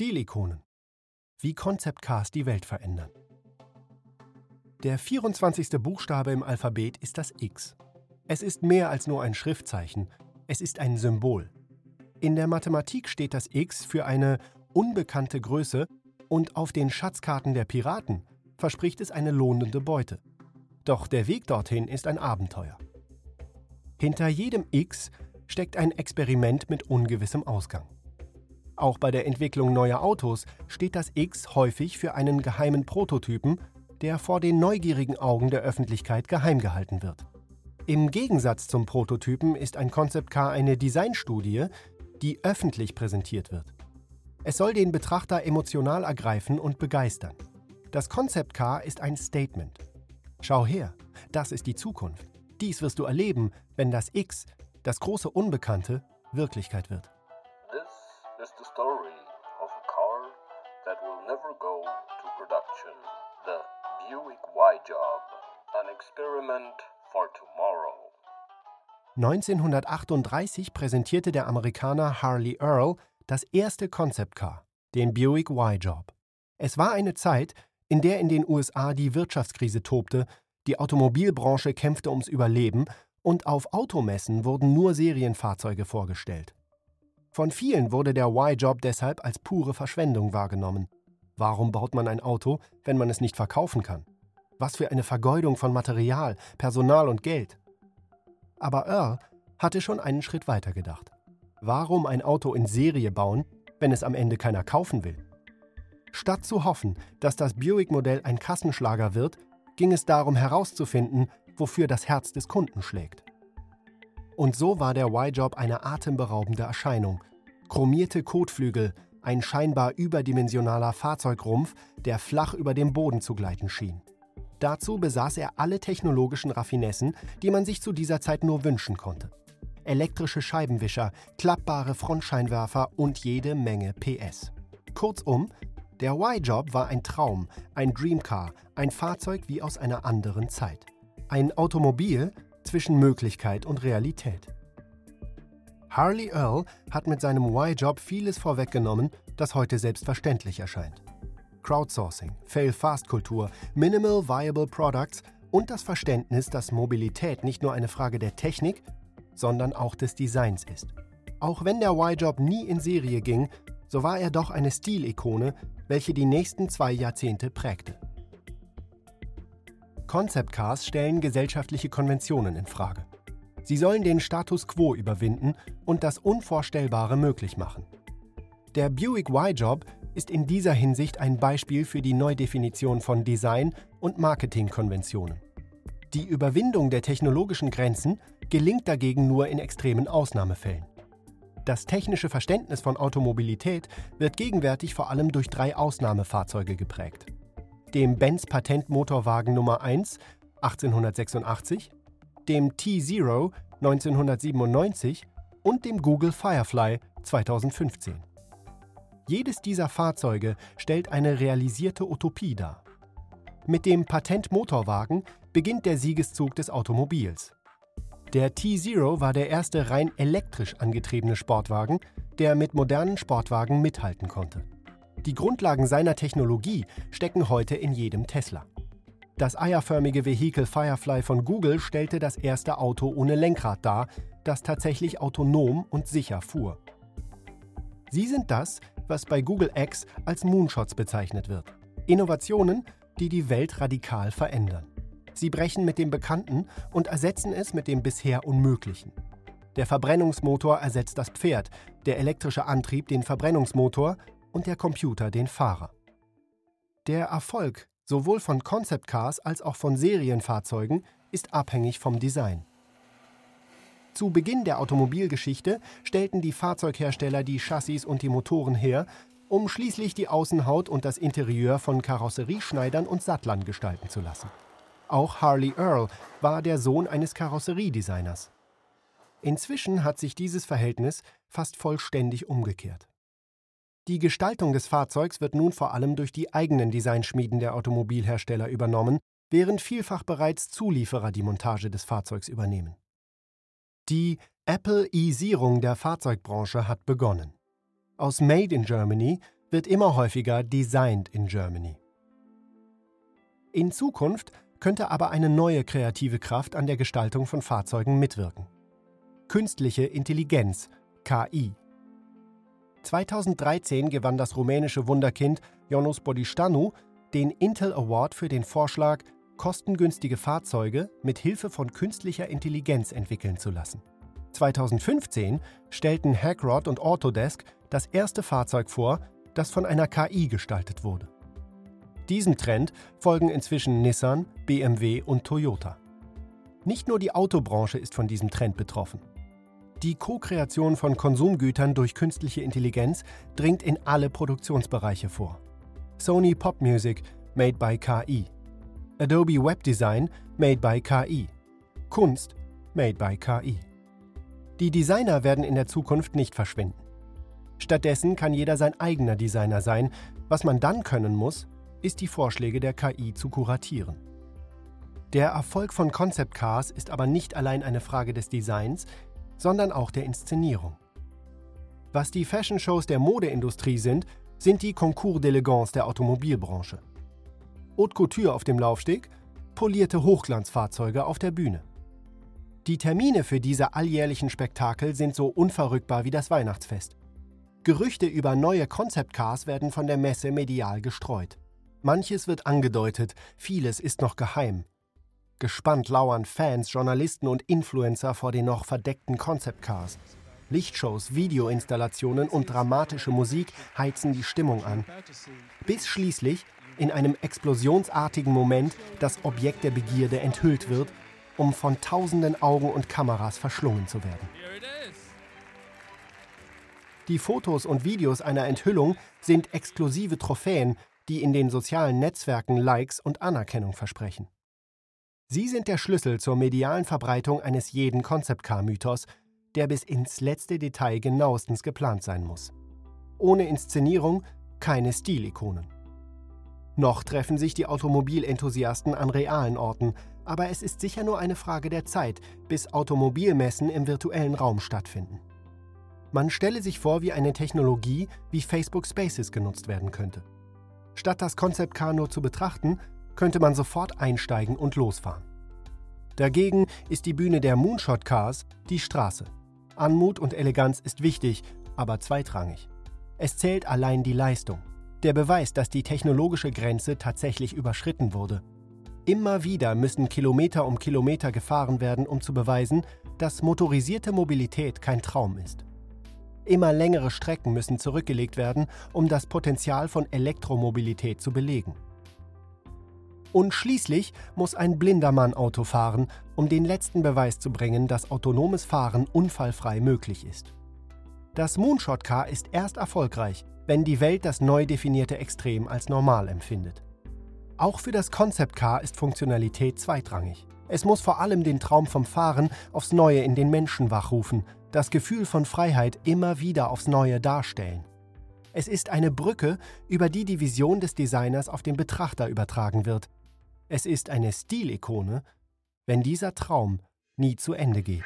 Stilikonen. Wie Concept Cars die Welt verändern. Der 24. Buchstabe im Alphabet ist das X. Es ist mehr als nur ein Schriftzeichen, es ist ein Symbol. In der Mathematik steht das X für eine unbekannte Größe und auf den Schatzkarten der Piraten verspricht es eine lohnende Beute. Doch der Weg dorthin ist ein Abenteuer. Hinter jedem X steckt ein Experiment mit ungewissem Ausgang. Auch bei der Entwicklung neuer Autos steht das X häufig für einen geheimen Prototypen, der vor den neugierigen Augen der Öffentlichkeit geheim gehalten wird. Im Gegensatz zum Prototypen ist ein Concept Car eine Designstudie, die öffentlich präsentiert wird. Es soll den Betrachter emotional ergreifen und begeistern. Das Concept Car ist ein Statement. Schau her, das ist die Zukunft. Dies wirst du erleben, wenn das X, das große Unbekannte, Wirklichkeit wird. Experiment for tomorrow. 1938 präsentierte der Amerikaner Harley Earl das erste Concept Car, den Buick Y-Job. Es war eine Zeit, in der in den USA die Wirtschaftskrise tobte, die Automobilbranche kämpfte ums Überleben und auf Automessen wurden nur Serienfahrzeuge vorgestellt. Von vielen wurde der Y-Job deshalb als pure Verschwendung wahrgenommen. Warum baut man ein Auto, wenn man es nicht verkaufen kann? Was für eine Vergeudung von Material, Personal und Geld. Aber Earl hatte schon einen Schritt weiter gedacht. Warum ein Auto in Serie bauen, wenn es am Ende keiner kaufen will? Statt zu hoffen, dass das Buick-Modell ein Kassenschlager wird, ging es darum herauszufinden, wofür das Herz des Kunden schlägt. Und so war der Y-Job eine atemberaubende Erscheinung. Chromierte Kotflügel, ein scheinbar überdimensionaler Fahrzeugrumpf, der flach über dem Boden zu gleiten schien. Dazu besaß er alle technologischen Raffinessen, die man sich zu dieser Zeit nur wünschen konnte. Elektrische Scheibenwischer, klappbare Frontscheinwerfer und jede Menge PS. Kurzum, der Y-Job war ein Traum, ein Dreamcar, ein Fahrzeug wie aus einer anderen Zeit. Ein Automobil zwischen Möglichkeit und Realität. Harley Earl hat mit seinem Y-Job vieles vorweggenommen, das heute selbstverständlich erscheint. Crowdsourcing, Fail-Fast-Kultur, Minimal Viable Products und das Verständnis, dass Mobilität nicht nur eine Frage der Technik, sondern auch des Designs ist. Auch wenn der Y-Job nie in Serie ging, so war er doch eine Stilikone, welche die nächsten zwei Jahrzehnte prägte. Concept Cars stellen gesellschaftliche Konventionen in Frage. Sie sollen den Status quo überwinden und das Unvorstellbare möglich machen. Der Buick Y-Job ist in dieser Hinsicht ein Beispiel für die Neudefinition von Design und Marketingkonventionen. Die Überwindung der technologischen Grenzen gelingt dagegen nur in extremen Ausnahmefällen. Das technische Verständnis von Automobilität wird gegenwärtig vor allem durch drei Ausnahmefahrzeuge geprägt. Dem Benz Patentmotorwagen Nummer 1 1886, dem T-Zero 1997 und dem Google Firefly 2015. Jedes dieser Fahrzeuge stellt eine realisierte Utopie dar. Mit dem Patentmotorwagen beginnt der Siegeszug des Automobils. Der T-Zero war der erste rein elektrisch angetriebene Sportwagen, der mit modernen Sportwagen mithalten konnte. Die Grundlagen seiner Technologie stecken heute in jedem Tesla. Das eierförmige Vehikel Firefly von Google stellte das erste Auto ohne Lenkrad dar, das tatsächlich autonom und sicher fuhr. Sie sind das, was bei Google X als Moonshots bezeichnet wird. Innovationen, die die Welt radikal verändern. Sie brechen mit dem Bekannten und ersetzen es mit dem bisher Unmöglichen. Der Verbrennungsmotor ersetzt das Pferd, der elektrische Antrieb den Verbrennungsmotor und der Computer den Fahrer. Der Erfolg sowohl von Concept Cars als auch von Serienfahrzeugen ist abhängig vom Design. Zu Beginn der Automobilgeschichte stellten die Fahrzeughersteller die Chassis und die Motoren her, um schließlich die Außenhaut und das Interieur von Karosserieschneidern und Sattlern gestalten zu lassen. Auch Harley Earl war der Sohn eines Karosseriedesigners. Inzwischen hat sich dieses Verhältnis fast vollständig umgekehrt. Die Gestaltung des Fahrzeugs wird nun vor allem durch die eigenen Designschmieden der Automobilhersteller übernommen, während vielfach bereits Zulieferer die Montage des Fahrzeugs übernehmen. Die Apple-Isierung der Fahrzeugbranche hat begonnen. Aus Made in Germany wird immer häufiger designed in Germany. In Zukunft könnte aber eine neue kreative Kraft an der Gestaltung von Fahrzeugen mitwirken. Künstliche Intelligenz, KI. 2013 gewann das rumänische Wunderkind Ionuț Bodistanu den Intel Award für den Vorschlag, kostengünstige Fahrzeuge mit Hilfe von künstlicher Intelligenz entwickeln zu lassen. 2015 stellten Hackrod und Autodesk das erste Fahrzeug vor, das von einer KI gestaltet wurde. Diesem Trend folgen inzwischen Nissan, BMW und Toyota. Nicht nur die Autobranche ist von diesem Trend betroffen. Die Co-Kreation von Konsumgütern durch künstliche Intelligenz dringt in alle Produktionsbereiche vor. Sony Pop Music, made by KI. Adobe Web Design, made by KI. Kunst, made by KI. Die Designer werden in der Zukunft nicht verschwinden. Stattdessen kann jeder sein eigener Designer sein. Was man dann können muss, ist die Vorschläge der KI zu kuratieren. Der Erfolg von Concept Cars ist aber nicht allein eine Frage des Designs, sondern auch der Inszenierung. Was die Fashion-Shows der Modeindustrie sind, sind die Concours d'Elegance der Automobilbranche. Haute Couture auf dem Laufsteg, polierte Hochglanzfahrzeuge auf der Bühne. Die Termine für diese alljährlichen Spektakel sind so unverrückbar wie das Weihnachtsfest. Gerüchte über neue Concept Cars werden von der Messe medial gestreut. Manches wird angedeutet, vieles ist noch geheim. Gespannt lauern Fans, Journalisten und Influencer vor den noch verdeckten Concept Cars. Lichtshows, Videoinstallationen und dramatische Musik heizen die Stimmung an. Bis schließlich in einem explosionsartigen Moment das Objekt der Begierde enthüllt wird, um von tausenden Augen und Kameras verschlungen zu werden. Die Fotos und Videos einer Enthüllung sind exklusive Trophäen, die in den sozialen Netzwerken Likes und Anerkennung versprechen. Sie sind der Schlüssel zur medialen Verbreitung eines jeden Concept-Car-Mythos, der bis ins letzte Detail genauestens geplant sein muss. Ohne Inszenierung keine Stilikonen. Noch treffen sich die Automobilenthusiasten an realen Orten, aber es ist sicher nur eine Frage der Zeit, bis Automobilmessen im virtuellen Raum stattfinden. Man stelle sich vor, wie eine Technologie wie Facebook Spaces genutzt werden könnte. Statt das Concept Car nur zu betrachten, könnte man sofort einsteigen und losfahren. Dagegen ist die Bühne der Moonshot Cars die Straße. Anmut und Eleganz ist wichtig, aber zweitrangig. Es zählt allein die Leistung. Der Beweis, dass die technologische Grenze tatsächlich überschritten wurde. Immer wieder müssen Kilometer um Kilometer gefahren werden, um zu beweisen, dass motorisierte Mobilität kein Traum ist. Immer längere Strecken müssen zurückgelegt werden, um das Potenzial von Elektromobilität zu belegen. Und schließlich muss ein blinder Mann Auto fahren, um den letzten Beweis zu bringen, dass autonomes Fahren unfallfrei möglich ist. Das Moonshot Car ist erst erfolgreich, wenn die Welt das neu definierte Extrem als normal empfindet. Auch für das Concept Car ist Funktionalität zweitrangig. Es muss vor allem den Traum vom Fahren aufs Neue in den Menschen wachrufen, das Gefühl von Freiheit immer wieder aufs Neue darstellen. Es ist eine Brücke, über die die Vision des Designers auf den Betrachter übertragen wird. Es ist eine Stilikone, wenn dieser Traum nie zu Ende geht.